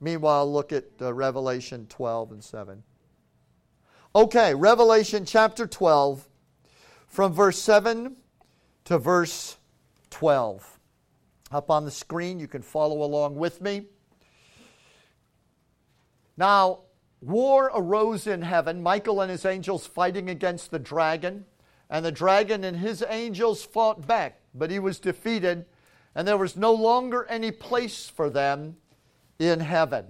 Meanwhile, look at uh, Revelation 12 and 7. Okay, Revelation chapter 12, from verse 7 to verse 12. Up on the screen, you can follow along with me. Now, war arose in heaven, Michael and his angels fighting against the dragon, and the dragon and his angels fought back, but he was defeated, and there was no longer any place for them in heaven.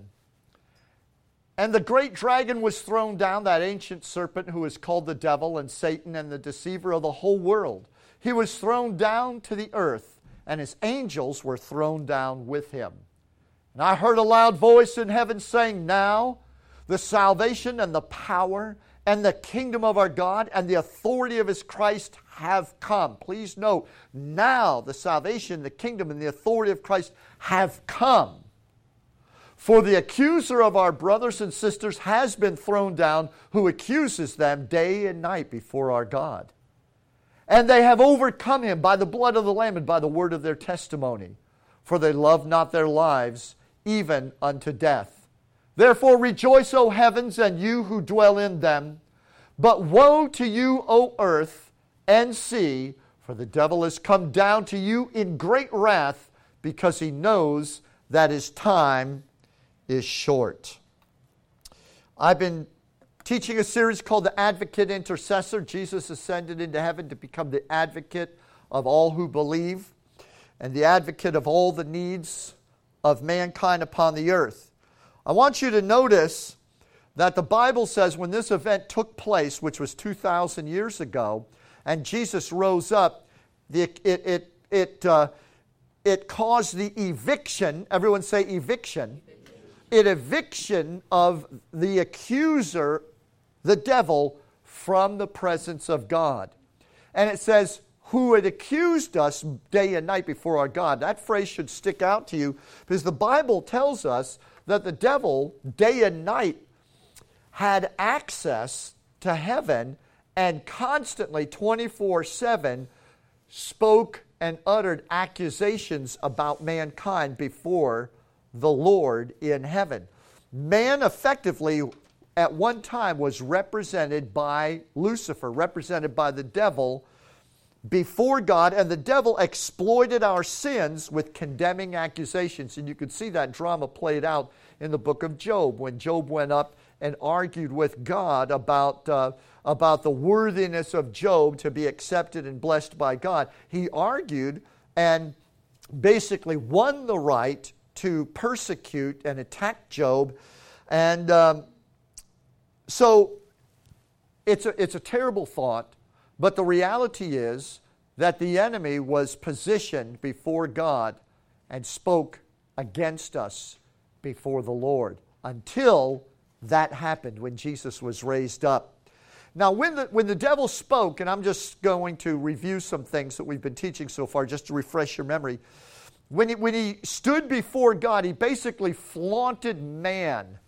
And the great dragon was thrown down, that ancient serpent who is called the devil and Satan and the deceiver of the whole world. He was thrown down to the earth, and his angels were thrown down with him. And I heard a loud voice in heaven saying, Now the salvation and the power and the kingdom of our God and the authority of his Christ have come. Please note, now the salvation, the kingdom, and the authority of Christ have come. For the accuser of our brothers and sisters has been thrown down, who accuses them day and night before our God. And they have overcome him by the blood of the Lamb and by the word of their testimony. For they love not their lives even unto death. Therefore rejoice, O heavens, and you who dwell in them. But woe to you, O earth and sea, for the devil has come down to you in great wrath, because he knows that his time is short. I've been teaching a series called The Advocate Intercessor. Jesus ascended into heaven to become the advocate of all who believe and the advocate of all the needs of mankind upon the earth. I want you to notice that the Bible says when this event took place, which was 2,000 years ago, and Jesus rose up, it, it, it, it, uh, it caused the eviction, everyone say eviction, an eviction of the accuser, the devil, from the presence of God. And it says, who had accused us day and night before our God. That phrase should stick out to you because the Bible tells us that the devil, day and night, had access to heaven and constantly, 24 7, spoke and uttered accusations about mankind before the Lord in heaven. Man effectively at one time was represented by Lucifer, represented by the devil before God, and the devil exploited our sins with condemning accusations. And you could see that drama played out in the book of Job when Job went up and argued with God about, uh, about the worthiness of Job to be accepted and blessed by God. He argued and basically won the right to persecute and attack Job. And um, so it's a, it's a terrible thought, but the reality is that the enemy was positioned before God and spoke against us before the Lord until that happened when Jesus was raised up. Now, when the, when the devil spoke, and I'm just going to review some things that we've been teaching so far just to refresh your memory. When he, when he stood before God, he basically flaunted man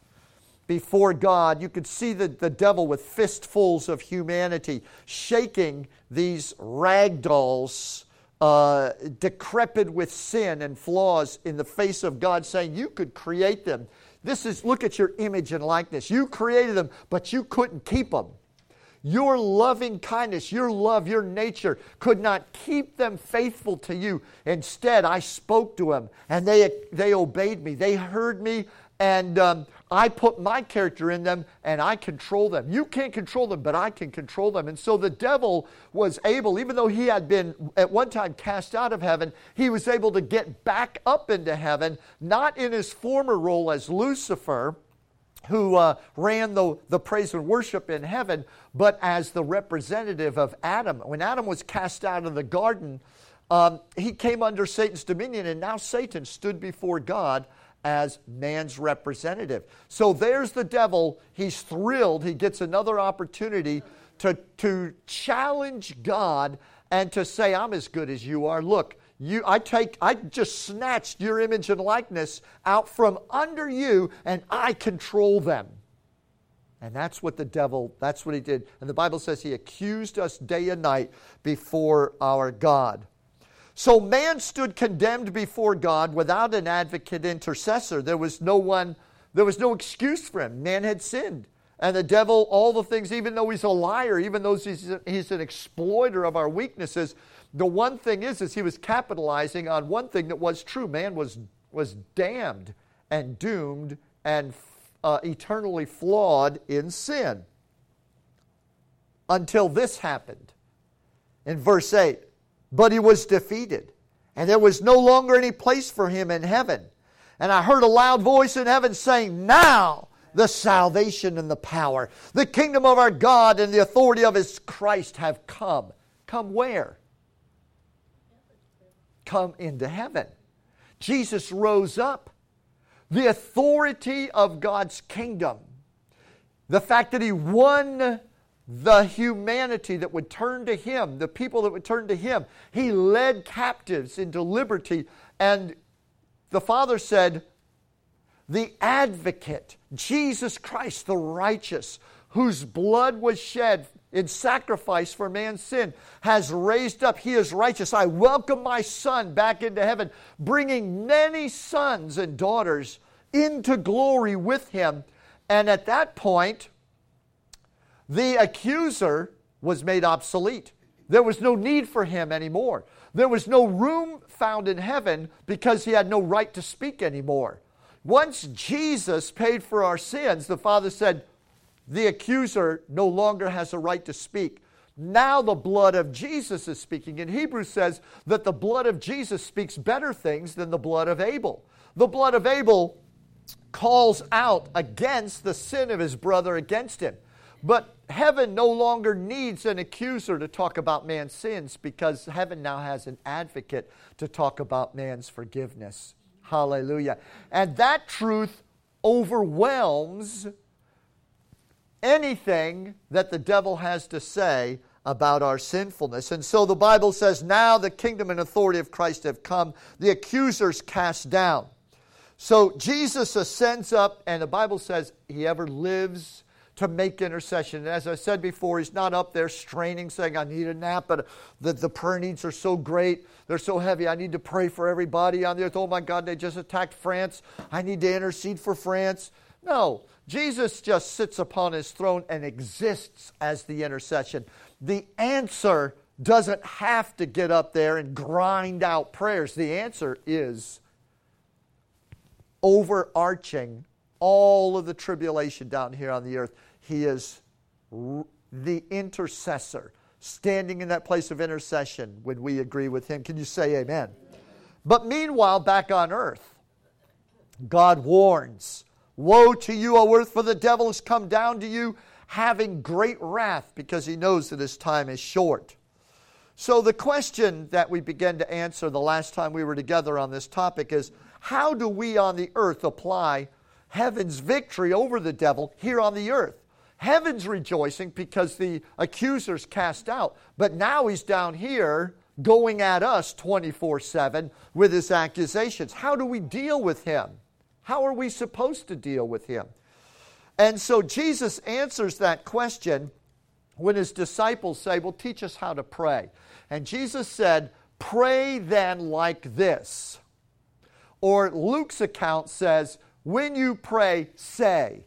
before God. You could see the, the devil with fistfuls of humanity shaking these rag dolls, uh, decrepit with sin and flaws, in the face of God, saying, You could create them. This is, look at your image and likeness. You created them, but you couldn't keep them. Your loving kindness, your love, your nature could not keep them faithful to you. Instead, I spoke to them and they, they obeyed me. They heard me and um, I put my character in them and I control them. You can't control them, but I can control them. And so the devil was able, even though he had been at one time cast out of heaven, he was able to get back up into heaven, not in his former role as Lucifer who uh, ran the, the praise and worship in heaven, but as the representative of Adam. When Adam was cast out of the garden, um, he came under Satan's dominion, and now Satan stood before God as man's representative. So there's the devil. He's thrilled. He gets another opportunity to, to challenge God and to say, I'm as good as you are. Look, you, I take, I just snatched your image and likeness out from under you, and I control them. And that's what the devil, that's what he did. And the Bible says he accused us day and night before our God. So man stood condemned before God without an advocate intercessor. There was no one, there was no excuse for him. Man had sinned. And the devil, all the things, even though he's a liar, even though he's, he's an exploiter of our weaknesses, the one thing is, is he was capitalizing on one thing that was true. Man was, was damned and doomed and uh, eternally flawed in sin. Until this happened. In verse 8, but he was defeated, and there was no longer any place for him in heaven. And I heard a loud voice in heaven saying, Now the salvation and the power, the kingdom of our God and the authority of his Christ have come. Come where? Come into heaven. Jesus rose up. The authority of God's kingdom, the fact that he won the humanity that would turn to him, the people that would turn to him. He led captives into liberty. And the Father said, The advocate, Jesus Christ, the righteous, whose blood was shed in sacrifice for man's sin, has raised up. He is righteous. I welcome my Son back into heaven, bringing many sons and daughters into glory with him. And at that point, the accuser was made obsolete. There was no need for him anymore. There was no room found in heaven because he had no right to speak anymore. Once Jesus paid for our sins, the Father said, the accuser no longer has a right to speak. Now the blood of Jesus is speaking. And Hebrews says that the blood of Jesus speaks better things than the blood of Abel. The blood of Abel calls out against the sin of his brother against him. But heaven no longer needs an accuser to talk about man's sins because heaven now has an advocate to talk about man's forgiveness. Hallelujah. And that truth overwhelms anything that the devil has to say about our sinfulness. And so the Bible says, Now the kingdom and authority of Christ have come, the accusers cast down. So Jesus ascends up, and the Bible says he ever lives to make intercession. And as I said before, he's not up there straining, saying, I need a nap, but the, the prayer needs are so great. They're so heavy. I need to pray for everybody on the earth. Oh my God, they just attacked France. I need to intercede for France. No, Jesus just sits upon his throne and exists as the intercession. The answer doesn't have to get up there and grind out prayers. The answer is overarching all of the tribulation down here on the earth. He is the intercessor, standing in that place of intercession when we agree with Him. Can you say amen? But meanwhile, back on earth, God warns Woe to you, O earth, for the devil has come down to you having great wrath because he knows that his time is short. So, the question that we began to answer the last time we were together on this topic is how do we on the earth apply heaven's victory over the devil here on the earth? Heaven's rejoicing because the accuser's cast out, but now he's down here going at us 24 7 with his accusations. How do we deal with him? How are we supposed to deal with him? And so Jesus answers that question when his disciples say, Well, teach us how to pray. And Jesus said, Pray then like this. Or Luke's account says, When you pray, say,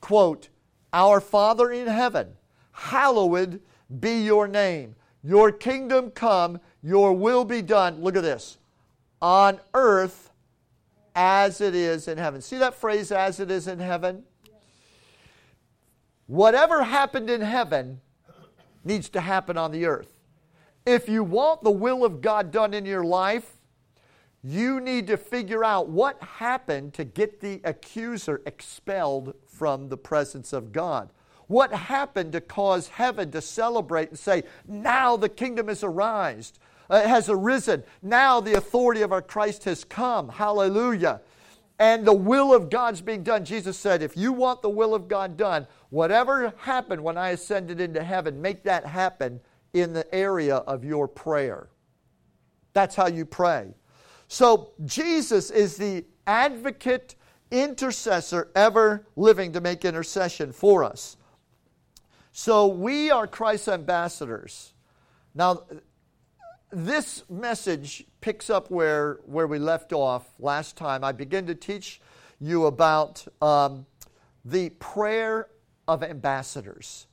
quote, our Father in heaven, hallowed be your name. Your kingdom come, your will be done. Look at this on earth as it is in heaven. See that phrase, as it is in heaven? Whatever happened in heaven needs to happen on the earth. If you want the will of God done in your life, you need to figure out what happened to get the accuser expelled from the presence of God. What happened to cause heaven to celebrate and say, now the kingdom has arisen, uh, has arisen. Now the authority of our Christ has come. Hallelujah. And the will of God's being done. Jesus said, if you want the will of God done, whatever happened when I ascended into heaven, make that happen in the area of your prayer. That's how you pray. So Jesus is the advocate, intercessor, ever living to make intercession for us. So we are Christ's ambassadors. Now, this message picks up where, where we left off last time. I began to teach you about um, the prayer of ambassadors.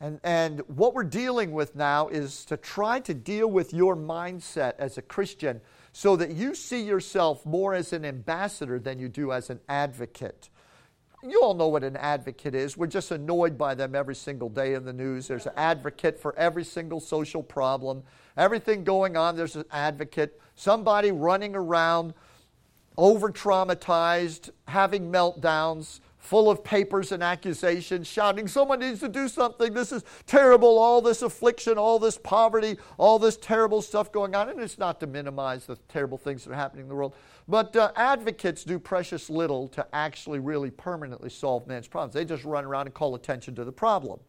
And, and what we're dealing with now is to try to deal with your mindset as a Christian so that you see yourself more as an ambassador than you do as an advocate. You all know what an advocate is. We're just annoyed by them every single day in the news. There's an advocate for every single social problem. Everything going on, there's an advocate. Somebody running around over traumatized, having meltdowns, full of papers and accusations, shouting, Someone needs to do something. This is terrible. All this affliction, all this poverty, all this terrible stuff going on. And it's not to minimize the terrible things that are happening in the world. But uh, advocates do precious little to actually really permanently solve man's problems. They just run around and call attention to the problem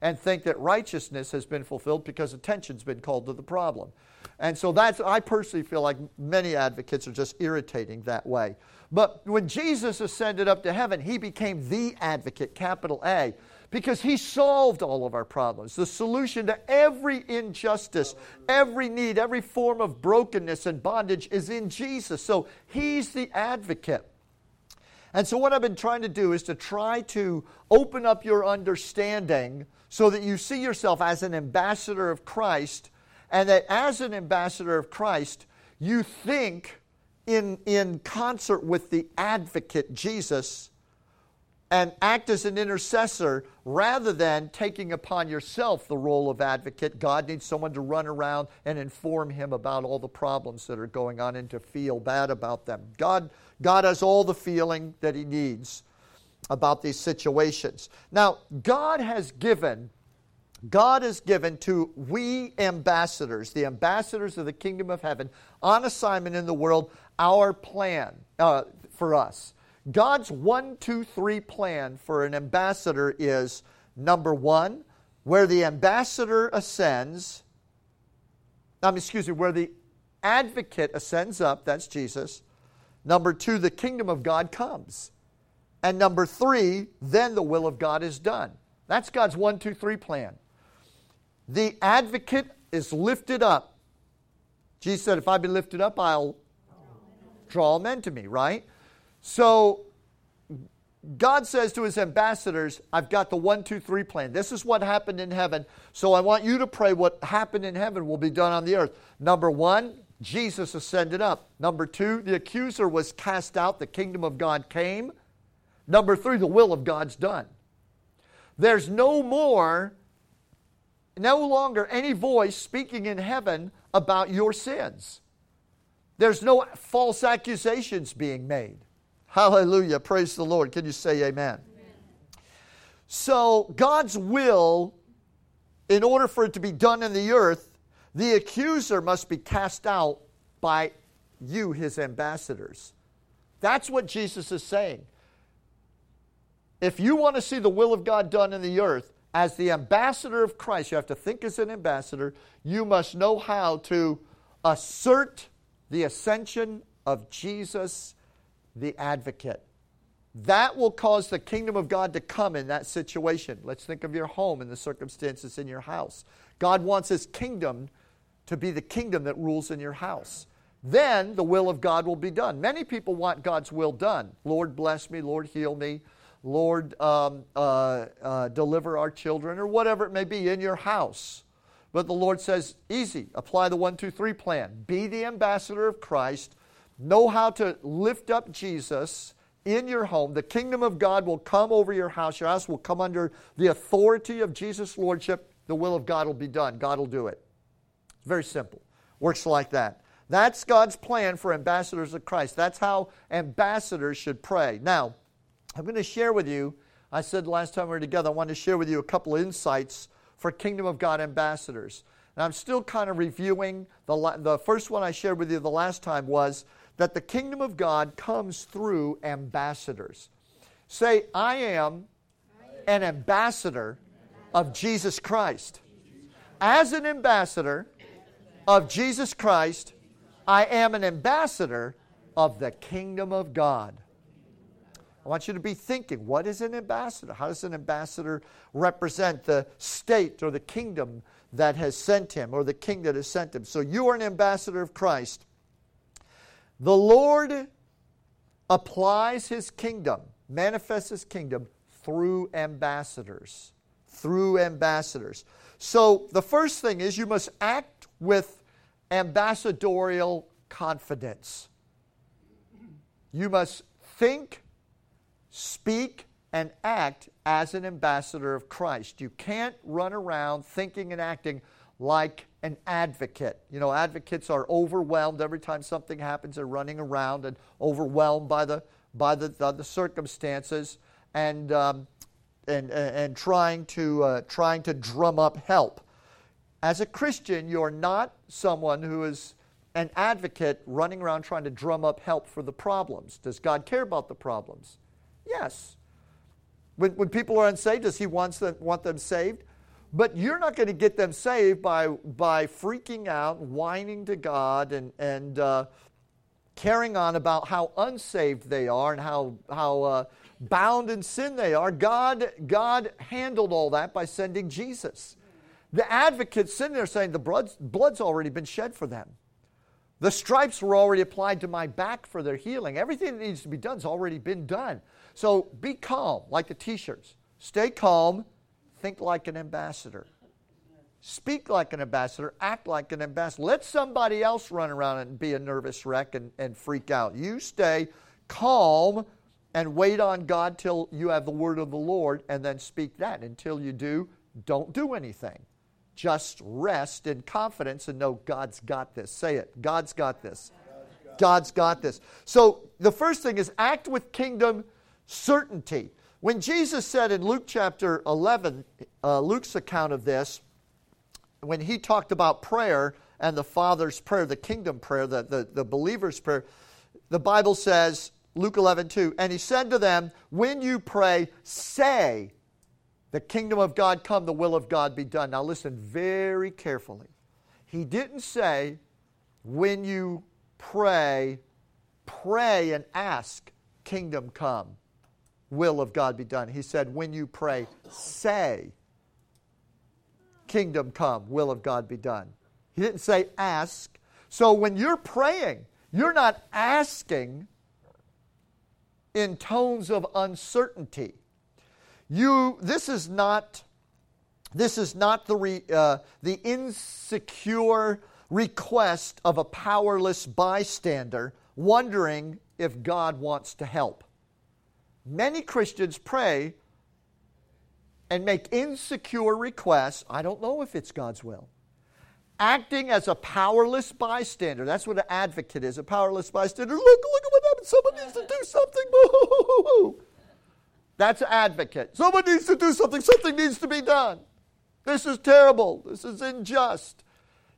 and think that righteousness has been fulfilled because attention's been called to the problem. And so that's, I personally feel like many advocates are just irritating that way. But when Jesus ascended up to heaven, he became the advocate, capital A, because he solved all of our problems. The solution to every injustice, every need, every form of brokenness and bondage is in Jesus. So he's the advocate. And so, what I've been trying to do is to try to open up your understanding so that you see yourself as an ambassador of Christ, and that as an ambassador of Christ, you think in, in concert with the advocate, Jesus, and act as an intercessor rather than taking upon yourself the role of advocate. God needs someone to run around and inform him about all the problems that are going on and to feel bad about them. God, God has all the feeling that he needs about these situations. Now, God has given God has given to we ambassadors, the ambassadors of the kingdom of heaven, on assignment in the world, our plan uh, for us. God's one, two, three plan for an ambassador is number one, where the ambassador ascends, um, excuse me, where the advocate ascends up, that's Jesus. Number two, the kingdom of God comes. And number three, then the will of God is done. That's God's one, two, three plan. The advocate is lifted up. Jesus said, If I be lifted up, I'll draw men to me, right? So God says to his ambassadors, I've got the one, two, three plan. This is what happened in heaven. So I want you to pray what happened in heaven will be done on the earth. Number one, Jesus ascended up. Number two, the accuser was cast out, the kingdom of God came. Number three, the will of God's done. There's no more, no longer any voice speaking in heaven about your sins. There's no false accusations being made. Hallelujah. Praise the Lord. Can you say amen? amen? So, God's will, in order for it to be done in the earth, the accuser must be cast out by you, his ambassadors. That's what Jesus is saying. If you want to see the will of God done in the earth, as the ambassador of Christ, you have to think as an ambassador, you must know how to assert the ascension of Jesus, the advocate. That will cause the kingdom of God to come in that situation. Let's think of your home and the circumstances in your house. God wants his kingdom to be the kingdom that rules in your house. Then the will of God will be done. Many people want God's will done. Lord, bless me. Lord, heal me. Lord, um, uh, uh, deliver our children, or whatever it may be in your house. But the Lord says, easy, apply the one, two, three plan. Be the ambassador of Christ. Know how to lift up Jesus in your home. The kingdom of God will come over your house. Your house will come under the authority of Jesus' lordship. The will of God will be done. God will do it. It's very simple. Works like that. That's God's plan for ambassadors of Christ. That's how ambassadors should pray. Now, I'm going to share with you, I said last time we were together, I want to share with you a couple of insights for Kingdom of God ambassadors. And I'm still kind of reviewing. The, the first one I shared with you the last time was that the kingdom of God comes through ambassadors. Say, I am an ambassador of Jesus Christ. As an ambassador of Jesus Christ, I am an ambassador of the kingdom of God. I want you to be thinking what is an ambassador? How does an ambassador represent the state or the kingdom that has sent him or the king that has sent him? So you are an ambassador of Christ. The Lord applies his kingdom, manifests his kingdom through ambassadors. Through ambassadors. So the first thing is you must act with ambassadorial confidence. You must think, speak, and act as an ambassador of Christ. You can't run around thinking and acting like an advocate. You know, advocates are overwhelmed every time something happens. They're running around and overwhelmed by the by the, the, the circumstances and, um, and, and trying to uh, trying to drum up help. As a Christian, you're not someone who is an advocate running around trying to drum up help for the problems. Does God care about the problems? Yes. When, when people are unsaved, does He wants them, want them saved? But you're not going to get them saved by, by freaking out, whining to God, and, and uh, carrying on about how unsaved they are and how, how uh, bound in sin they are. God, God handled all that by sending Jesus. The advocates sitting there saying the blood's, blood's already been shed for them. The stripes were already applied to my back for their healing. Everything that needs to be done has already been done. So be calm, like the t shirts. Stay calm. Think like an ambassador. Speak like an ambassador. Act like an ambassador. Let somebody else run around and be a nervous wreck and, and freak out. You stay calm and wait on God till you have the word of the Lord and then speak that. Until you do, don't do anything. Just rest in confidence and know God's got this. Say it. God's got this. God's got this. So the first thing is act with kingdom certainty. When Jesus said in Luke chapter 11, uh, Luke's account of this, when he talked about prayer and the Father's prayer, the kingdom prayer, the, the, the believer's prayer, the Bible says, Luke 11, 2, and he said to them, When you pray, say, the kingdom of God come, the will of God be done. Now listen very carefully. He didn't say, when you pray, pray and ask, kingdom come, will of God be done. He said, when you pray, say, kingdom come, will of God be done. He didn't say ask. So when you're praying, you're not asking in tones of uncertainty. You, this is not, this is not the, re, uh, the insecure request of a powerless bystander wondering if God wants to help. Many Christians pray and make insecure requests. I don't know if it's God's will. Acting as a powerless bystander. That's what an advocate is a powerless bystander. Look, look at what happened. Someone needs to do something. Boo-hoo-hoo-hoo. Advocate. Someone needs to do something. Something needs to be done. This is terrible. This is unjust.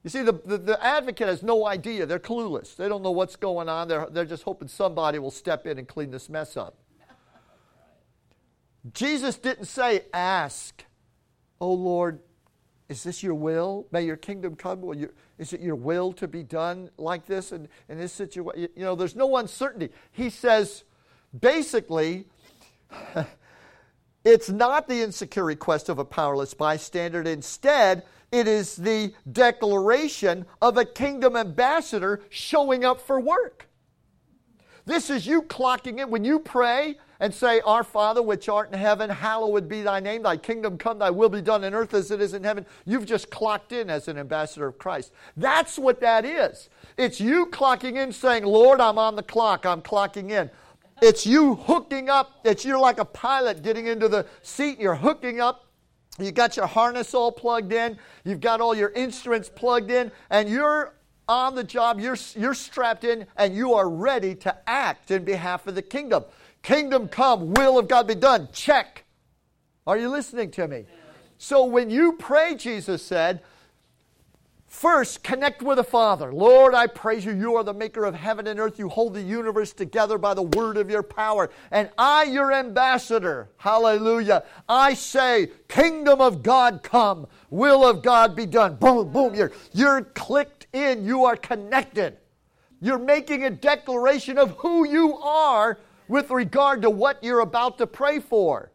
You see, the, the, the, advocate has no idea. They're clueless. They don't know what's going on. They're, they're just hoping somebody will step in and clean this mess up. Jesus didn't say, Ask, Oh Lord, is this your will? May your kingdom come. Will you, is it your will to be done like this in, in this situation? You know, there's no uncertainty. He says, basically, it's not the insecure request of a powerless bystander. Instead, it is the declaration of a kingdom ambassador showing up for work. This is you clocking in. When you pray and say, Our Father, which art in heaven, hallowed be thy name, thy kingdom come, thy will be done in earth as it is in heaven, you've just clocked in as an ambassador of Christ. That's what that is. It's you clocking in saying, Lord, I'm on the clock, I'm clocking in. It's you hooking up. It's you're like a pilot getting into the seat. You're hooking up. You got your harness all plugged in. You've got all your instruments plugged in, and you're on the job. You're you're strapped in, and you are ready to act in behalf of the kingdom. Kingdom come, will of God be done. Check. Are you listening to me? So when you pray, Jesus said, First, connect with the Father. Lord, I praise you. You are the maker of heaven and earth. You hold the universe together by the word of your power. And I, your ambassador, hallelujah, I say, kingdom of God come, will of God be done. Boom, boom. You're, you're clicked in. You are connected. You're making a declaration of who you are with regard to what you're about to pray for.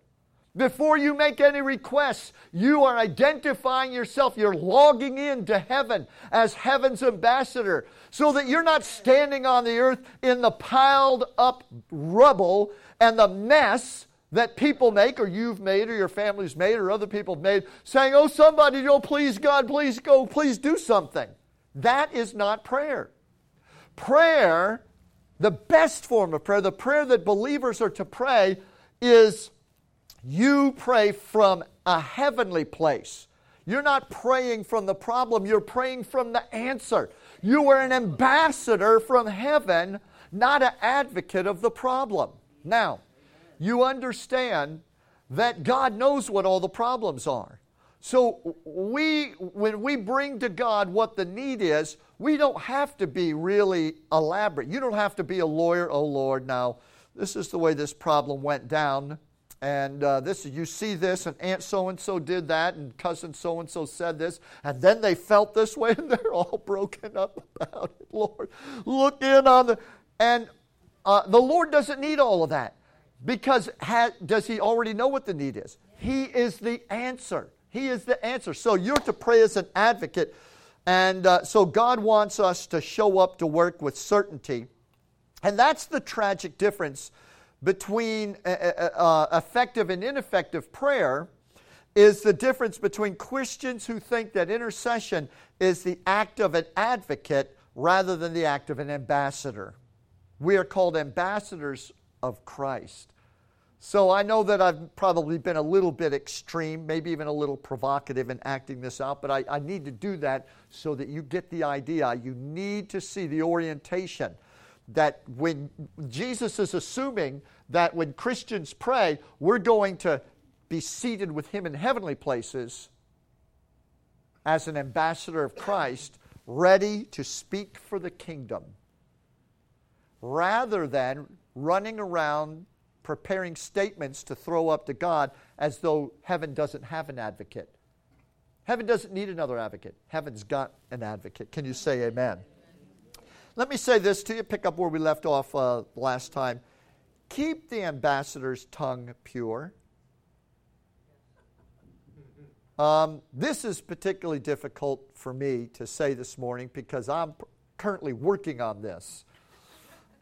Before you make any requests, you are identifying yourself. You're logging in to heaven as heaven's ambassador so that you're not standing on the earth in the piled up rubble and the mess that people make, or you've made, or your family's made, or other people have made, saying, Oh, somebody, oh, please, God, please go, please do something. That is not prayer. Prayer, the best form of prayer, the prayer that believers are to pray, is you pray from a heavenly place. You're not praying from the problem, you're praying from the answer. You are an ambassador from heaven, not an advocate of the problem. Now, you understand that God knows what all the problems are. So we when we bring to God what the need is, we don't have to be really elaborate. You don't have to be a lawyer, oh Lord, now this is the way this problem went down. And uh, this, you see this, and Aunt so and so did that, and cousin so and so said this, and then they felt this way, and they're all broken up about it. Lord, look in on the. And uh, the Lord doesn't need all of that. Because ha- does he already know what the need is? He is the answer. He is the answer. So you're to pray as an advocate. And uh, so God wants us to show up to work with certainty. And that's the tragic difference between uh, uh, uh effective and ineffective prayer is the difference between Christians who think that intercession is the act of an advocate rather than the act of an ambassador. We are called ambassadors of Christ. So I know that I've probably been a little bit extreme, maybe even a little provocative in acting this out, but I, I, need to do that so that you get the idea. You need to see the orientation that when Jesus is assuming that when Christians pray, we're going to be seated with Him in heavenly places as an ambassador of Christ, ready to speak for the kingdom, rather than running around preparing statements to throw up to God as though heaven doesn't have an advocate. Heaven doesn't need another advocate. Heaven's got an advocate. Can you say amen? Let me say this to you, pick up where we left off uh, last time. Keep the ambassador's tongue pure. Um, this is particularly difficult for me to say this morning because I'm currently working on this.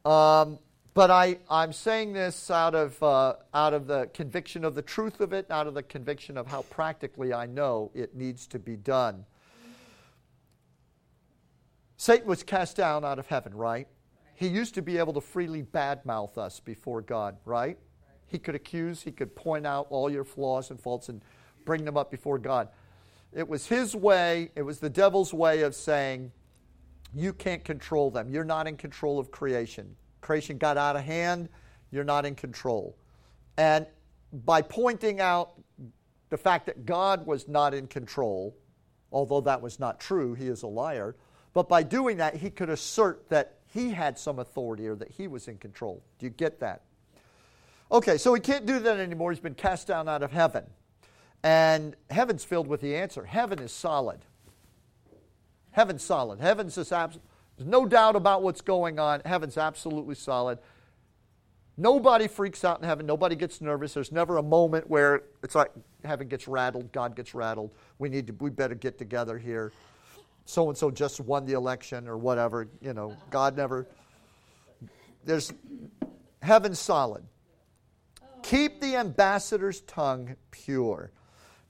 Um, but I, I'm saying this out of, uh, out of the conviction of the truth of it, out of the conviction of how practically I know it needs to be done. Satan was cast down out of heaven, right? He used to be able to freely badmouth us before God, right? He could accuse, he could point out all your flaws and faults and bring them up before God. It was his way, it was the devil's way of saying, You can't control them. You're not in control of creation creation got out of hand, you're not in control. And by pointing out the fact that God was not in control, although that was not true, he is a liar, but by doing that, he could assert that he had some authority or that he was in control. Do you get that? Okay, so he can't do that anymore. He's been cast down out of heaven. And heaven's filled with the answer. Heaven is solid. Heaven's solid. Heaven's just absolute. There's no doubt about what's going on. Heaven's absolutely solid. Nobody freaks out in heaven. Nobody gets nervous. There's never a moment where it's like heaven gets rattled, God gets rattled. We need to, we better get together here. So and so just won the election or whatever. You know, God never. There's heaven's solid. Keep the ambassador's tongue pure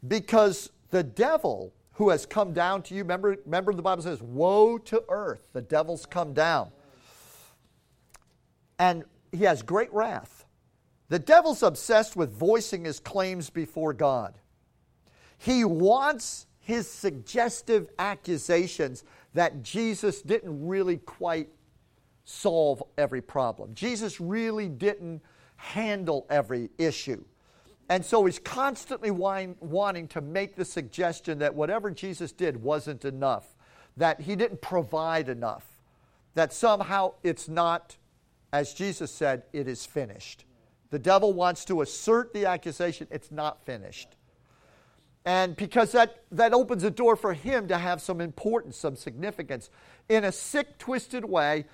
because the devil who has come down to you. Remember, remember the Bible says, Woe to earth, the devil's come down. And he has great wrath. The devil's obsessed with voicing his claims before God. He wants his suggestive accusations that Jesus didn't really quite solve every problem. Jesus really didn't handle every issue. And so he's constantly wanting to make the suggestion that whatever Jesus did wasn't enough, that he didn't provide enough, that somehow it's not, as Jesus said, it is finished. The devil wants to assert the accusation, it's not finished. And because that, that opens a door for him to have some importance, some significance. In a sick, twisted way,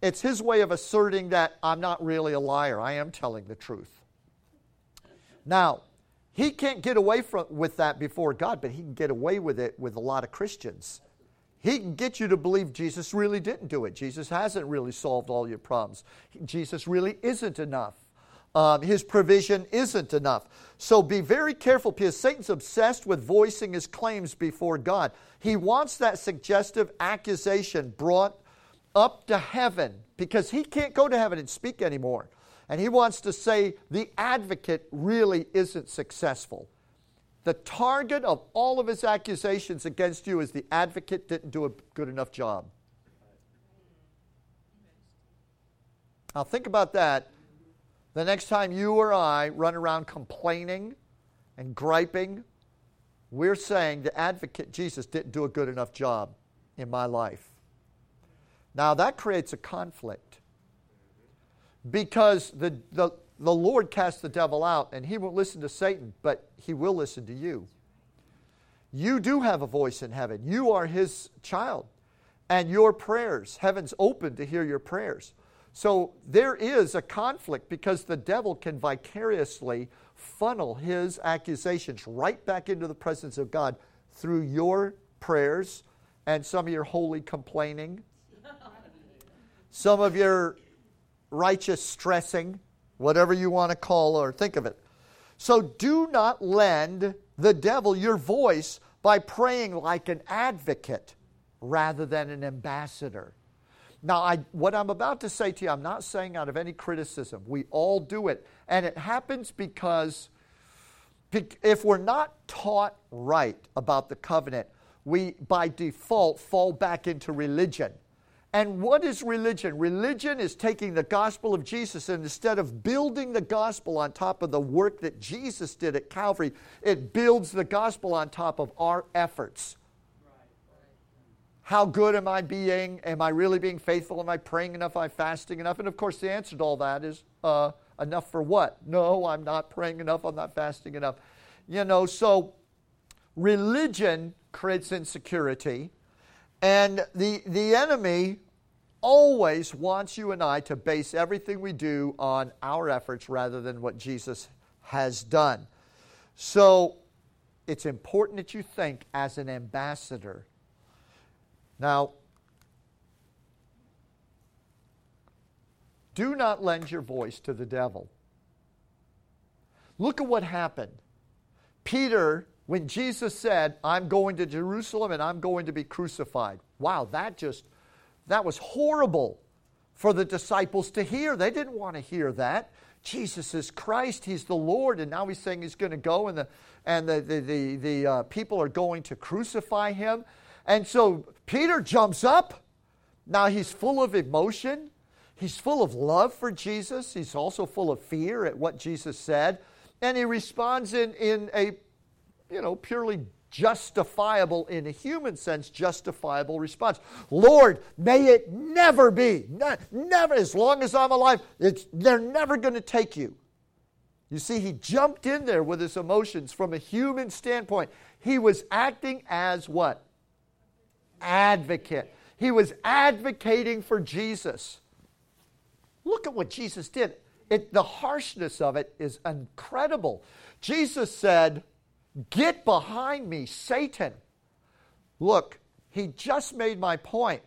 it's his way of asserting that I'm not really a liar. I am telling the truth. Now, he can't get away from, with that before God, but he can get away with it with a lot of Christians. He can get you to believe Jesus really didn't do it. Jesus hasn't really solved all your problems. Jesus really isn't enough. Um, his provision isn't enough. So be very careful because Satan's obsessed with voicing his claims before God. He wants that suggestive accusation brought up to heaven because he can't go to heaven and speak anymore. And he wants to say the advocate really isn't successful. The target of all of his accusations against you is the advocate didn't do a good enough job. Now, think about that the next time you or I run around complaining and griping. We're saying the advocate Jesus didn't do a good enough job in my life. Now, that creates a conflict because the, the, the Lord casts the devil out and he won't listen to Satan, but he will listen to you. You do have a voice in heaven. You are his child. And your prayers, heaven's open to hear your prayers. So there is a conflict because the devil can vicariously funnel his accusations right back into the presence of God through your prayers and some of your holy complaining, some of your righteous stressing, whatever you want to call or think of it. So do not lend the devil your voice by praying like an advocate rather than an ambassador. Now, I, what I'm about to say to you, I'm not saying out of any criticism. We all do it. And it happens because if we're not taught right about the covenant, we by default fall back into religion. And what is religion? Religion is taking the gospel of Jesus and instead of building the gospel on top of the work that Jesus did at Calvary, it builds the gospel on top of our efforts. How good am I being? Am I really being faithful? Am I praying enough? Am I fasting enough? And of course, the answer to all that is uh, enough for what? No, I'm not praying enough. I'm not fasting enough. You know, so religion creates insecurity and the, the enemy always wants you and I to base everything we do on our efforts rather than what Jesus has done. So it's important that you think as an ambassador. Now, do not lend your voice to the devil. Look at what happened. Peter when Jesus said, I'm going to Jerusalem and I'm going to be crucified. Wow, that just, that was horrible for the disciples to hear. They didn't want to hear that. Jesus is Christ, He's the Lord, and now He's saying He's going to go and the, and the, the, the, the uh, people are going to crucify Him. And so Peter jumps up. Now he's full of emotion. He's full of love for Jesus. He's also full of fear at what Jesus said. And he responds in, in a you know, purely justifiable, in a human sense, justifiable response. Lord, may it never be, ne- never, as long as I'm alive, they're never going to take you. You see, he jumped in there with his emotions from a human standpoint. He was acting as what? Advocate. He was advocating for Jesus. Look at what Jesus did. It, the harshness of it is incredible. Jesus said, Get behind me, Satan. Look, he just made my point.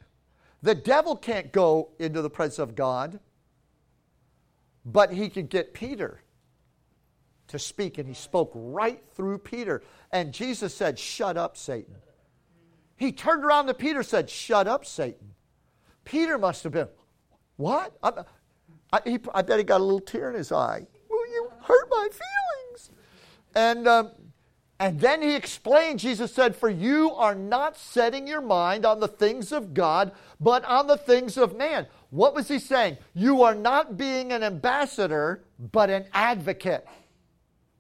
The devil can't go into the presence of God, but he could get Peter to speak, and he spoke right through Peter. And Jesus said, Shut up, Satan. He turned around to Peter said, Shut up, Satan. Peter must have been, What? I, I, he, I bet he got a little tear in his eye. Will you hurt my feelings? And um, and then he explained, Jesus said, For you are not setting your mind on the things of God, but on the things of man. What was he saying? You are not being an ambassador, but an advocate.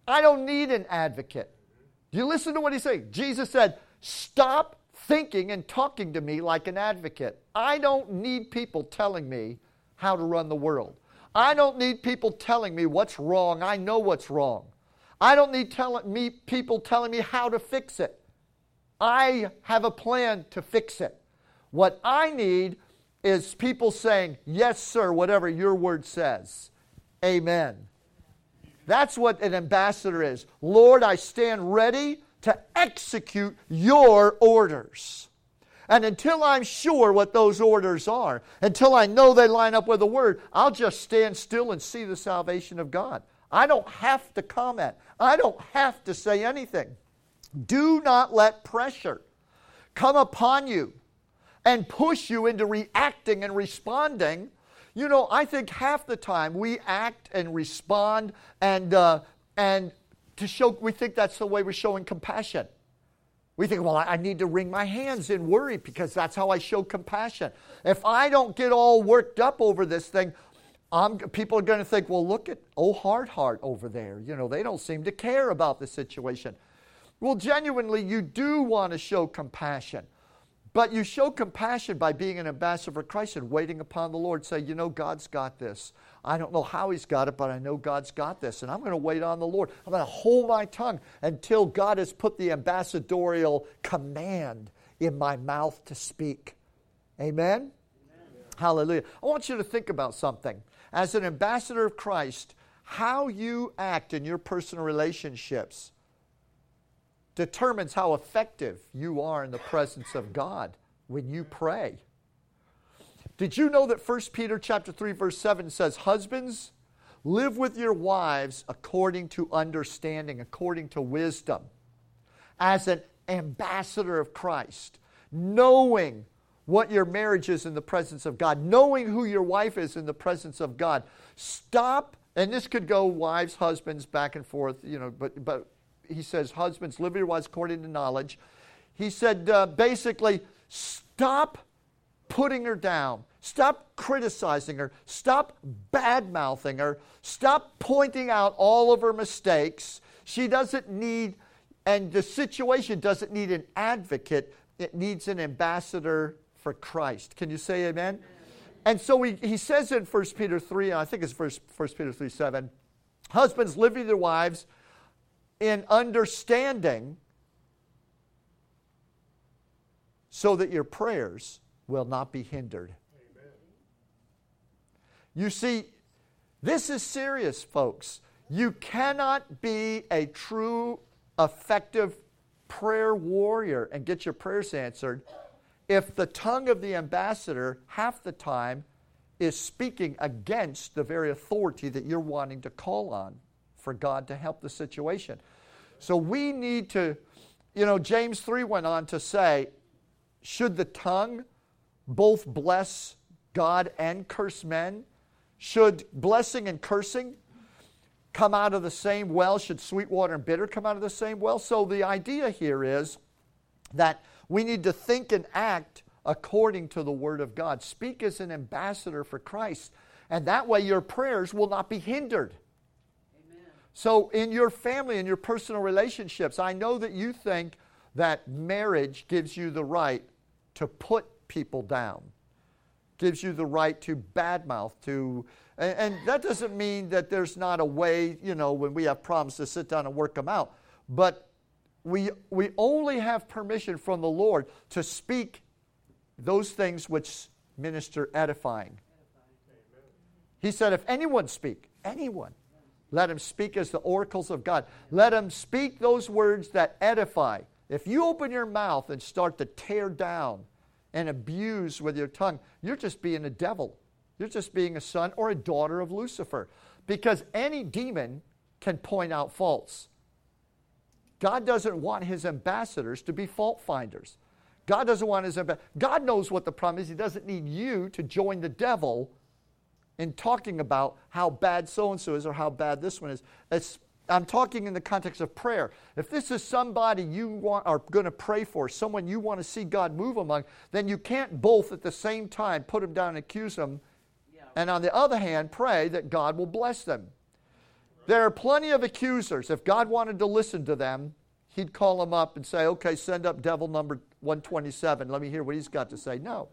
I don't need an advocate. Do you listen to what he's saying? Jesus said, Stop thinking and talking to me like an advocate. I don't need people telling me how to run the world. I don't need people telling me what's wrong. I know what's wrong. I don't need tell, me, people telling me how to fix it. I have a plan to fix it. What I need is people saying, Yes, sir, whatever your word says. Amen. That's what an ambassador is. Lord, I stand ready to execute your orders. And until I'm sure what those orders are, until I know they line up with the word, I'll just stand still and see the salvation of God. I don't have to comment, I don't have to say anything. Do not let pressure come upon you and push you into reacting and responding. You know, I think half the time we act and respond and, uh, and to show, we think that's the way we're showing compassion. We think, well, I need to wring my hands in worry because that's how I show compassion. If I don't get all worked up over this thing, I'm, people are going to think, well, look at oh hard heart over there. You know, they don't seem to care about the situation. Well, genuinely, you do want to show compassion. But you show compassion by being an ambassador for Christ and waiting upon the Lord. Say, you know, God's got this. I don't know how He's got it, but I know God's got this. And I'm going to wait on the Lord. I'm going to hold my tongue until God has put the ambassadorial command in my mouth to speak. Amen? Amen? Hallelujah. I want you to think about something. As an ambassador of Christ, how you act in your personal relationships determines how effective you are in the presence of God when you pray. Did you know that 1 Peter chapter 3 verse 7 says husbands live with your wives according to understanding, according to wisdom, as an ambassador of Christ, knowing what your marriage is in the presence of God, knowing who your wife is in the presence of God. Stop, and this could go wives, husbands, back and forth, you know, but, but he says, Husbands, live your wives according to knowledge. He said, uh, basically, stop putting her down. Stop criticizing her. Stop bad mouthing her. Stop pointing out all of her mistakes. She doesn't need, and the situation doesn't need an advocate, it needs an ambassador for Christ. Can you say amen? And so he, he says in 1 Peter 3, I think it's 1, 1 Peter 3 7, Husbands, live with your wives in understanding so that your prayers will not be hindered. Amen. You see, this is serious, folks. You cannot be a true, effective prayer warrior and get your prayers answered if the tongue of the ambassador, half the time, is speaking against the very authority that you're wanting to call on for God to help the situation. So we need to, you know, James 3 went on to say, should the tongue both bless God and curse men? Should blessing and cursing come out of the same well? Should sweet water and bitter come out of the same well? So the idea here is that we need to think and act according to the Word of God. Speak as an ambassador for Christ, and that way your prayers will not be hindered. Amen. So, in your family, in your personal relationships, I know that you think that marriage gives you the right to put people down, gives you the right to badmouth, to, and, and that doesn't mean that there's not a way, you know, when we have problems to sit down and work them out. But we, we only have permission from the Lord to speak those things which minister edifying. He said, if anyone speak, anyone, let him speak as the oracles of God. Let him speak those words that edify. If you open your mouth and start to tear down and abuse with your tongue, you're just being a devil. You're just being a son or a daughter of Lucifer. Because any demon can point out faults. God doesn't want his ambassadors to be fault finders. God doesn't want his ambassadors. God knows what the problem is. He doesn't need you to join the devil in talking about how bad so and so is or how bad this one is. It's, I'm talking in the context of prayer. If this is somebody you want, are going to pray for, someone you want to see God move among, then you can't both at the same time put them down and accuse them, yeah. and on the other hand, pray that God will bless them. There are plenty of accusers. If God wanted to listen to them, He'd call them up and say, okay, send up devil number 127. Let me hear what he's got to say. No.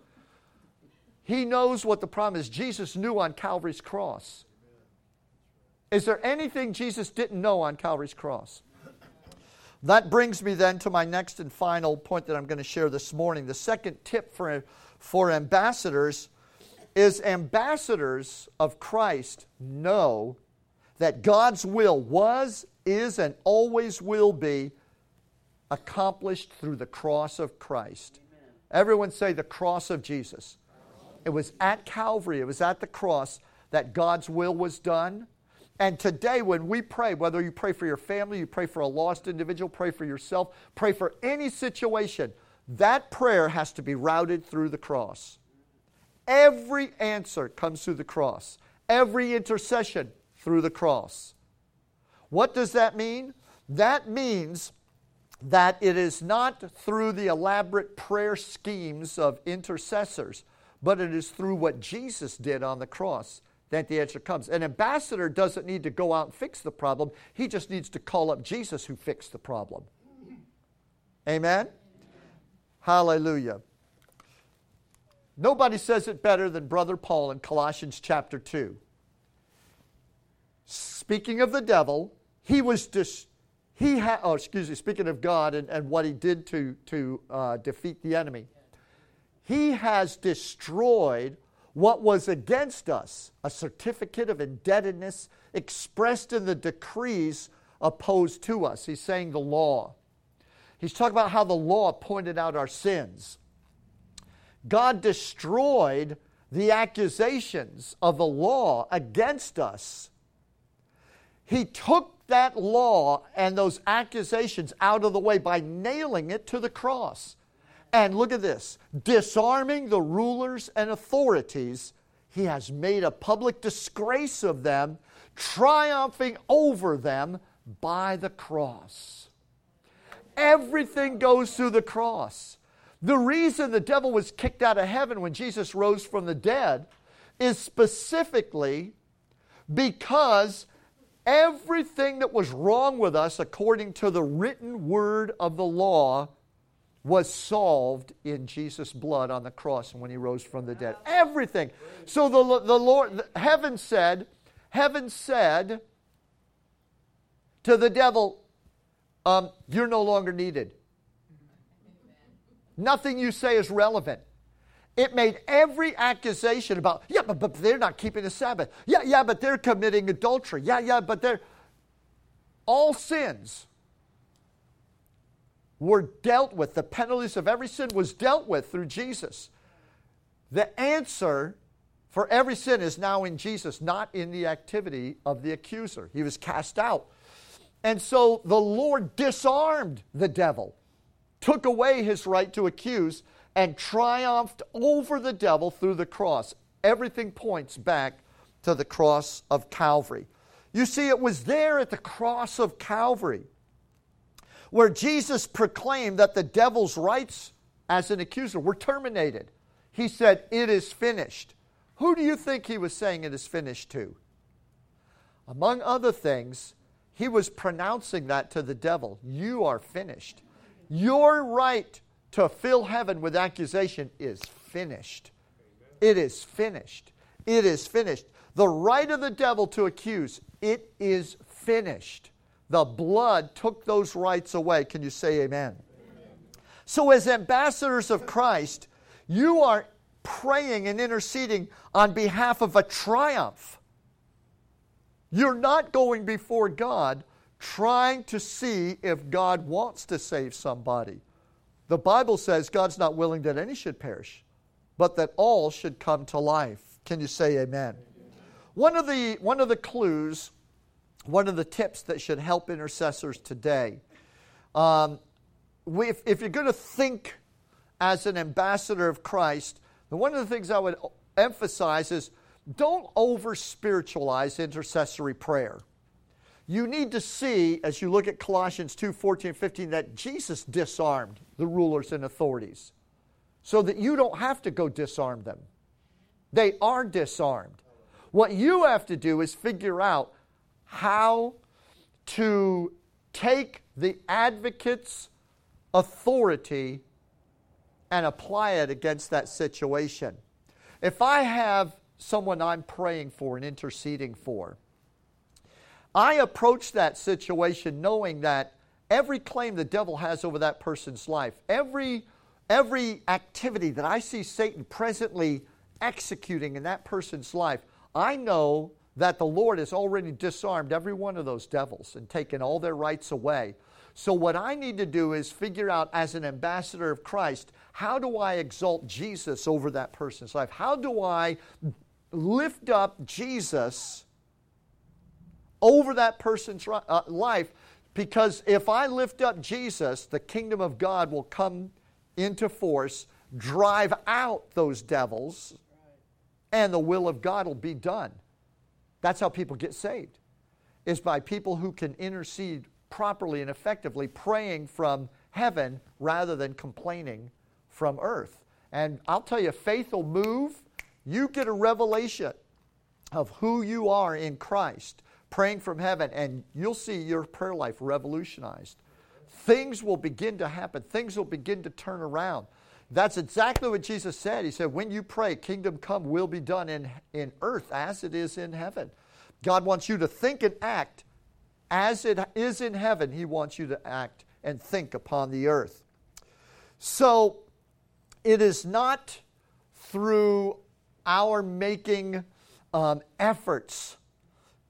He knows what the problem is. Jesus knew on Calvary's cross. Is there anything Jesus didn't know on Calvary's cross? That brings me then to my next and final point that I'm going to share this morning. The second tip for, for ambassadors is ambassadors of Christ know that God's will was, is, and always will be accomplished through the cross of Christ. Amen. Everyone say the cross of Jesus. It was at Calvary, it was at the cross that God's will was done. And today, when we pray, whether you pray for your family, you pray for a lost individual, pray for yourself, pray for any situation, that prayer has to be routed through the cross. Every answer comes through the cross, every intercession through the cross. What does that mean? That means that it is not through the elaborate prayer schemes of intercessors, but it is through what Jesus did on the cross that the answer comes. An ambassador doesn't need to go out and fix the problem, he just needs to call up Jesus who fixed the problem. Amen? Hallelujah. Nobody says it better than Brother Paul in Colossians chapter 2. Speaking of the devil, he was dis- he had, oh, excuse me, speaking of God and, and what he did to, to uh, defeat the enemy, he has destroyed what was against us, a certificate of indebtedness expressed in the decrees opposed to us. He's saying the law. He's talking about how the law pointed out our sins. God destroyed the accusations of the law against us. He took that law and those accusations out of the way by nailing it to the cross. And look at this disarming the rulers and authorities, he has made a public disgrace of them, triumphing over them by the cross. Everything goes through the cross. The reason the devil was kicked out of heaven when Jesus rose from the dead is specifically because everything that was wrong with us, according to the written word of the law, was solved in Jesus' blood on the cross and when he rose from the dead. Everything. So the, the Lord, heaven said, heaven said to the devil, um, You're no longer needed. Nothing you say is relevant. It made every accusation about, yeah, but, but they're not keeping the Sabbath. Yeah, yeah, but they're committing adultery. Yeah, yeah, but they're. All sins were dealt with. The penalties of every sin was dealt with through Jesus. The answer for every sin is now in Jesus, not in the activity of the accuser. He was cast out. And so the Lord disarmed the devil took away his right to accuse, and triumphed over the devil through the cross. Everything points back to the cross of Calvary. You see, it was there at the cross of Calvary where Jesus proclaimed that the devil's rights as an accuser were terminated. He said, It is finished. Who do you think he was saying it is finished to? Among other things, he was pronouncing that to the devil You are finished. Your right to fill heaven with accusation is finished. It is finished. It is finished. The right of the devil to accuse, it is finished. The blood took those rights away. Can you say amen? amen? So, as ambassadors of Christ, you are praying and interceding on behalf of a triumph. You're not going before God trying to see if God wants to save somebody. The Bible says God's not willing that any should perish, but that all should come to life. Can you say amen? One of the, one of the clues, one of the tips that should help intercessors today, um, if, if you're going to think as an ambassador of Christ, one of the things I would emphasize is don't over spiritualize intercessory prayer you need to see, as you look at Colossians 2 14 15, that Jesus disarmed the rulers and authorities so that you don't have to go disarm them. They are disarmed. What you have to do is figure out how to take the advocate's authority and apply it against that situation. If I have someone I'm praying for and interceding for, I approach that situation knowing that every claim the devil has over that person's life, every, every activity that I see Satan presently executing in that person's life, I know that the Lord has already disarmed every one of those devils and taken all their rights away. So, what I need to do is figure out, as an ambassador of Christ, how do I exalt Jesus over that person's life? How do I lift up Jesus over that person's uh, life? Because if I lift up Jesus, the kingdom of God will come into force, drive out those devils, and the will of God will be done. That's how people get saved, is by people who can intercede properly and effectively, praying from heaven rather than complaining from earth. And I'll tell you, faith will move. You get a revelation of who you are in Christ, praying from heaven, and you'll see your prayer life revolutionized. Things will begin to happen, things will begin to turn around. That's exactly what Jesus said. He said, When you pray, kingdom come will be done in, in earth as it is in heaven. God wants you to think and act as it is in heaven. He wants you to act and think upon the earth. So it is not through our making um, efforts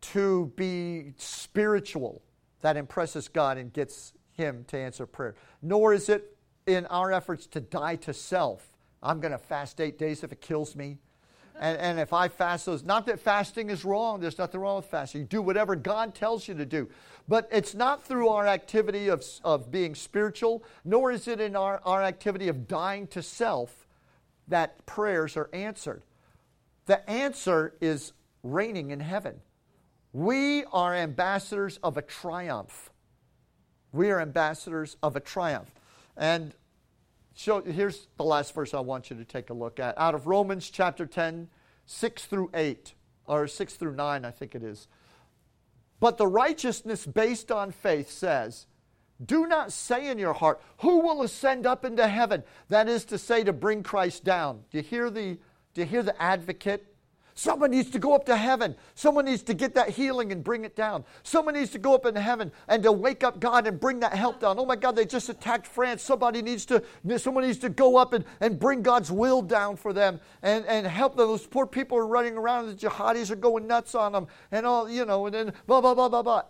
to be spiritual that impresses God and gets Him to answer prayer, nor is it in our efforts to die to self. I'm going to fast eight days if it kills me. And, and if I fast those, not that fasting is wrong, there's nothing wrong with fasting. You do whatever God tells you to do. But it's not through our activity of, of being spiritual, nor is it in our, our activity of dying to self that prayers are answered. The answer is reigning in heaven. We are ambassadors of a triumph. We are ambassadors of a triumph. And so here's the last verse I want you to take a look at. Out of Romans chapter 10, 6 through 8, or 6 through 9, I think it is. But the righteousness based on faith says, Do not say in your heart, Who will ascend up into heaven? That is to say, to bring Christ down. Do you hear the, do you hear the advocate Someone needs to go up to heaven. Someone needs to get that healing and bring it down. Someone needs to go up in heaven and to wake up God and bring that help down. Oh my God, they just attacked France. Somebody needs to, someone needs to go up and, and bring God's will down for them and, and help them. Those poor people are running around. The jihadis are going nuts on them and all, you know, and then blah, blah, blah, blah, blah.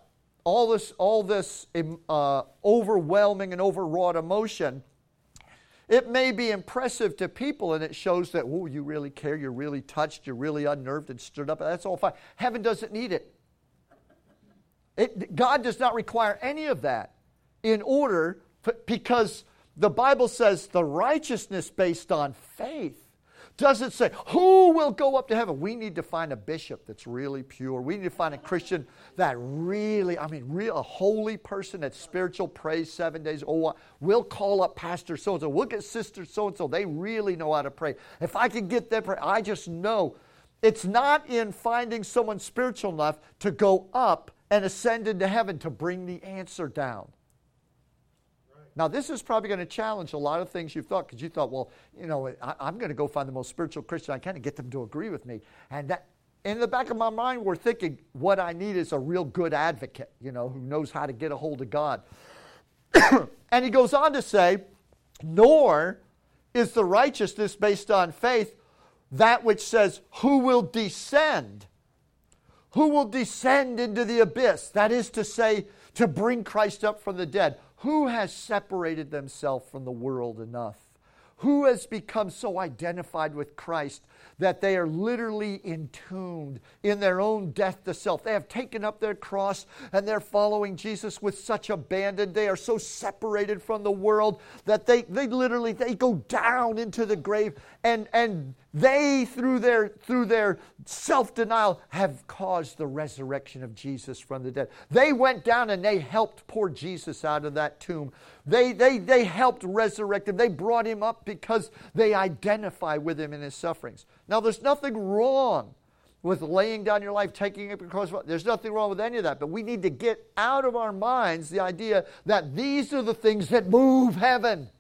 All this, all this uh, overwhelming and overwrought emotion it may be impressive to people and it shows that, oh, you really care, you're really touched, you're really unnerved and stirred up. That's all fine. Heaven doesn't need it. it God does not require any of that in order, because the Bible says the righteousness based on faith doesn't say, who will go up to heaven? We need to find a bishop that's really pure. We need to find a Christian that really, I mean, real, a holy person that's spiritual, prays seven days. Oh, we'll call up Pastor so and so. We'll get Sister so and so. They really know how to pray. If I can get them, I just know. It's not in finding someone spiritual enough to go up and ascend into heaven to bring the answer down. Now, this is probably going to challenge a lot of things you've thought because you thought, well, you know, I, am going to go find the most spiritual Christian I can and get them to agree with me. And that, in the back of my mind, we're thinking what I need is a real good advocate, you know, who knows how to get a hold of God. and he goes on to say, nor is the righteousness based on faith that which says, who will descend? Who will descend into the abyss? That is to say, to bring Christ up from the dead. Who has separated themselves from the world enough? Who has become so identified with Christ that they are literally entombed in their own death to self? They have taken up their cross and they're following Jesus with such abandon. They are so separated from the world that they, they literally they go down into the grave and, and they, through their, through their self denial, have caused the resurrection of Jesus from the dead. They went down and they helped pour Jesus out of that tomb. They, they, they helped resurrect him. They brought him up because they identify with him in his sufferings. Now, there's nothing wrong with laying down your life, taking up your cross. There's nothing wrong with any of that. But we need to get out of our minds the idea that these are the things that move heaven.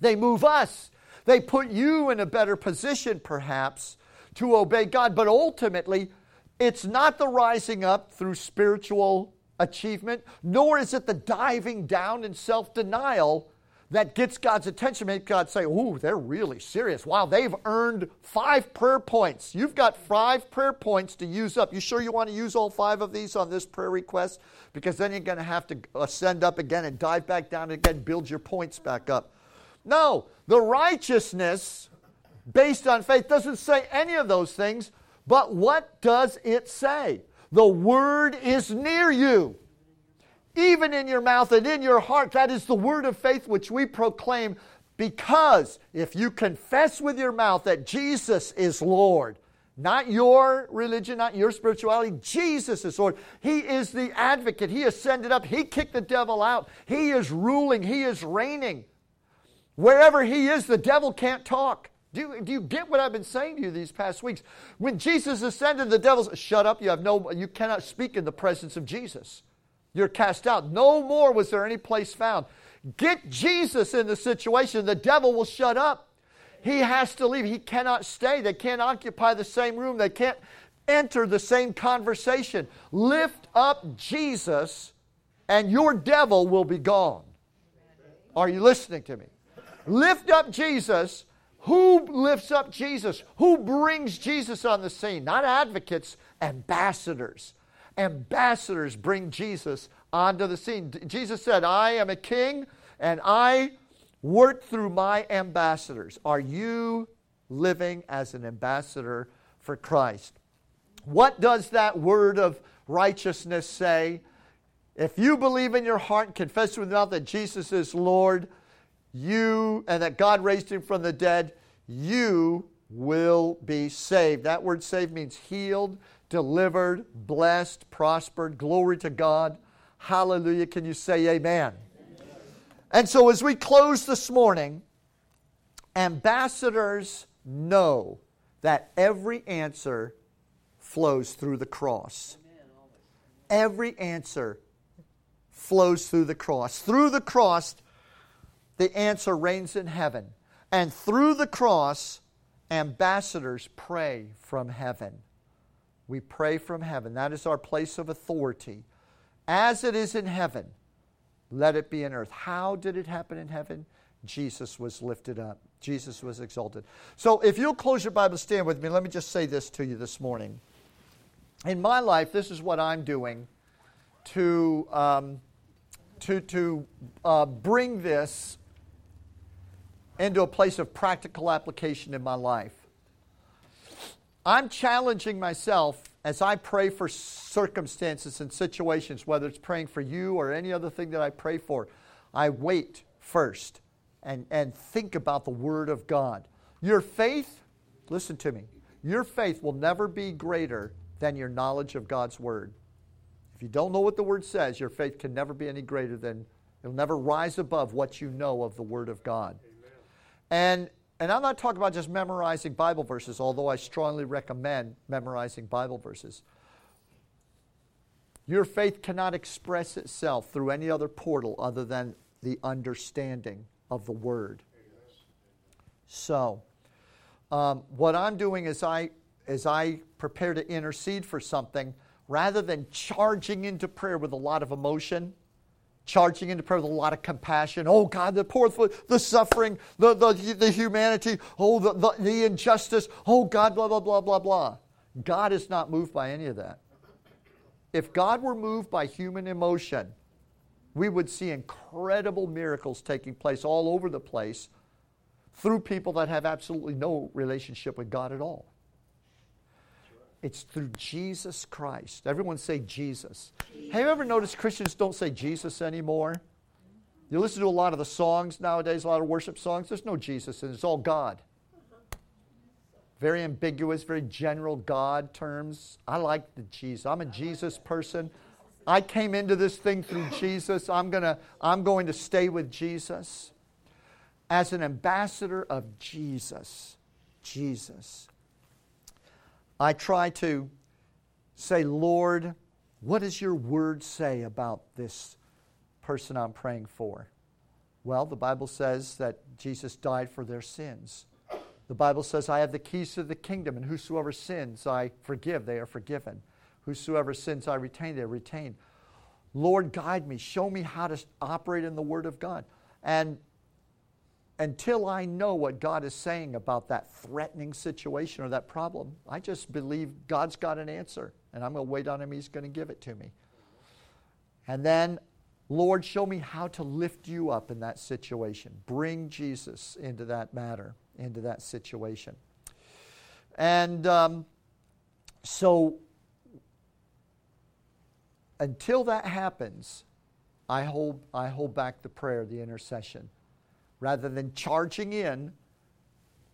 They move us. They put you in a better position, perhaps, to obey God. But ultimately, it's not the rising up through spiritual achievement, nor is it the diving down in self denial that gets God's attention, make God say, Ooh, they're really serious. Wow, they've earned five prayer points. You've got five prayer points to use up. You sure you want to use all five of these on this prayer request? Because then you're going to have to uh, ascend up again and dive back down again, build your points back up. No, the righteousness based on faith doesn't say any of those things, but what does it say? The word is near you even in your mouth and in your heart. That is the word of faith which we proclaim because if you confess with your mouth that Jesus is Lord, not your religion, not your spirituality, Jesus is Lord. He is the advocate. He ascended up. He kicked the devil out. He is ruling. He is reigning. Wherever he is, the devil can't talk. Do you, do you get what I've been saying to you these past weeks? When Jesus ascended, the devil said, Shut up, you have no you cannot speak in the presence of Jesus. You're cast out. No more was there any place found. Get Jesus in the situation, the devil will shut up. He has to leave. He cannot stay. They can't occupy the same room. They can't enter the same conversation. Lift up Jesus, and your devil will be gone. Are you listening to me? Lift up Jesus. Who lifts up Jesus? Who brings Jesus on the scene? Not advocates, ambassadors ambassadors bring Jesus onto the scene. Jesus said, I am a king and I work through my ambassadors. Are you living as an ambassador for Christ? What does that word of righteousness say? If you believe in your heart and confess with mouth that Jesus is Lord, you and that God raised him from the dead, you will be saved. That word saved means healed, delivered, blessed, prospered. Glory to God. Hallelujah. Can you say amen? amen? And so, as we close this morning, ambassadors know that every answer flows through the cross. Every answer flows through the cross. Through the cross, the answer reigns in heaven. And through the cross, ambassadors pray from heaven. We pray from heaven. That is our place of authority. As it is in heaven, let it be in earth. How did it happen in heaven? Jesus was lifted up. Jesus was exalted. So if you'll close your Bible, stand with me. Let me just say this to you this morning. In my life, this is what I'm doing to, um, to, to uh, bring this into a place of practical application in my life. I'm challenging myself as I pray for circumstances and situations, whether it's praying for you or any other thing that I pray for. I wait first and, and think about the Word of God. Your faith, listen to me, your faith will never be greater than your knowledge of God's Word. If you don't know what the Word says, your faith can never be any greater than, it'll never rise above what you know of the Word of God. And and I'm not talking about just memorizing Bible verses, although I strongly recommend memorizing Bible verses. Your faith cannot express itself through any other portal other than the understanding of the Word. So, um, what I'm doing is I, as I prepare to intercede for something, rather than charging into prayer with a lot of emotion, charging into prayer with a lot of compassion. Oh God, the poor, the suffering, the, the, the humanity, oh, the, the, the injustice, oh God, blah, blah, blah, blah, blah. God is not moved by any of that. If God were moved by human emotion, we would see incredible miracles taking place all over the place through people that have absolutely no relationship with God at all. It's through Jesus Christ. Everyone say Jesus. Jesus. Have you ever noticed Christians don't say Jesus anymore? You listen to a lot of the songs nowadays, a lot of worship songs, there's no Jesus and it's all God. Very ambiguous, very general God terms. I like the Jesus. I'm a Jesus person. I came into this thing through Jesus. I'm gonna I'm going to stay with Jesus. As an ambassador of Jesus. Jesus. I try to say, Lord, what does your word say about this person I'm praying for? Well, the Bible says that Jesus died for their sins. The Bible says, I have the keys to the kingdom, and whosoever sins I forgive, they are forgiven. Whosoever sins I retain, they are retained. Lord, guide me. Show me how to operate in the Word of God. And until I know what God is saying about that threatening situation or that problem, I just believe God's got an answer and I'm going to wait on Him. He's going to give it to me. And then, Lord, show me how to lift you up in that situation. Bring Jesus into that matter, into that situation. And um, so, until that happens, I hold, I hold back the prayer, the intercession. Rather than charging in,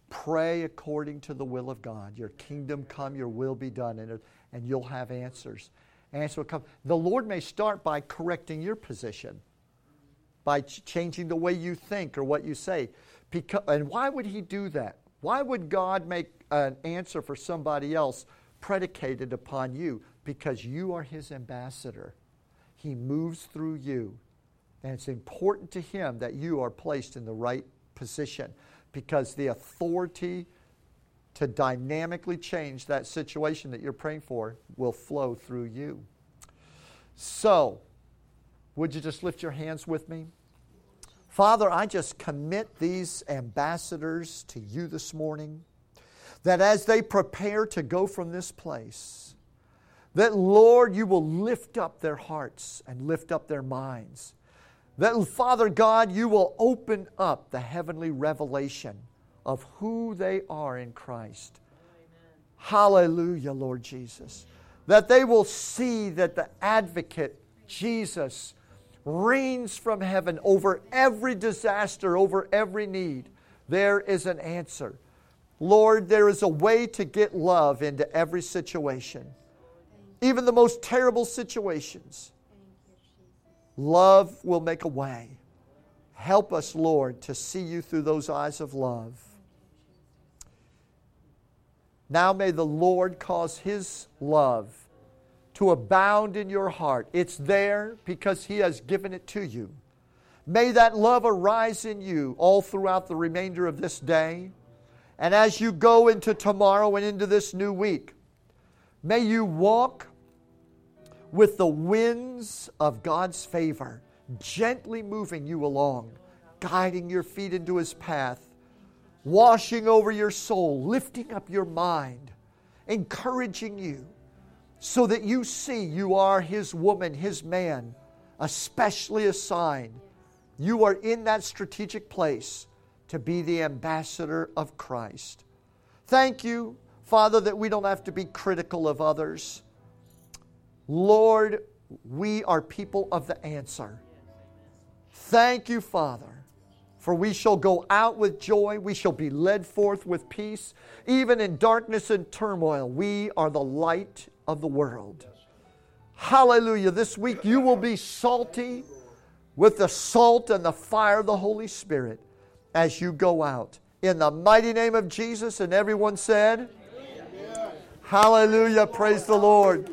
pray according to the will of God. Your kingdom come, your will be done, and, and you'll have answers. Answer will come. The Lord may start by correcting your position, by ch- changing the way you think or what you say. Because, and why would He do that? Why would God make an answer for somebody else predicated upon you? Because you are His ambassador. He moves through you. And it's important to Him that you are placed in the right position because the authority to dynamically change that situation that you're praying for will flow through you. So, would you just lift your hands with me? Father, I just commit these ambassadors to you this morning, that as they prepare to go from this place, that Lord, you will lift up their hearts and lift up their minds. That, Father God, you will open up the heavenly revelation of who they are in Christ. Amen. Hallelujah, Lord Jesus. That they will see that the advocate, Jesus, reigns from heaven over every disaster, over every need. There is an answer. Lord, there is a way to get love into every situation, even the most terrible situations. Love will make a way. Help us, Lord, to see you through those eyes of love. Now may the Lord cause His love to abound in your heart. It's there because He has given it to you. May that love arise in you all throughout the remainder of this day. And as you go into tomorrow and into this new week, may you walk with the winds of God's favor, gently moving you along, guiding your feet into His path, washing over your soul, lifting up your mind, encouraging you so that you see you are His woman, His man, especially a sign You are in that strategic place to be the ambassador of Christ. Thank you, Father, that we don't have to be critical of others. Lord, we are people of the answer. Thank you, Father, for we shall go out with joy. We shall be led forth with peace. Even in darkness and turmoil, we are the light of the world. Hallelujah. This week you will be salty with the salt and the fire of the Holy Spirit as you go out. In the mighty name of Jesus, and everyone said, Amen. Hallelujah. Praise the Lord.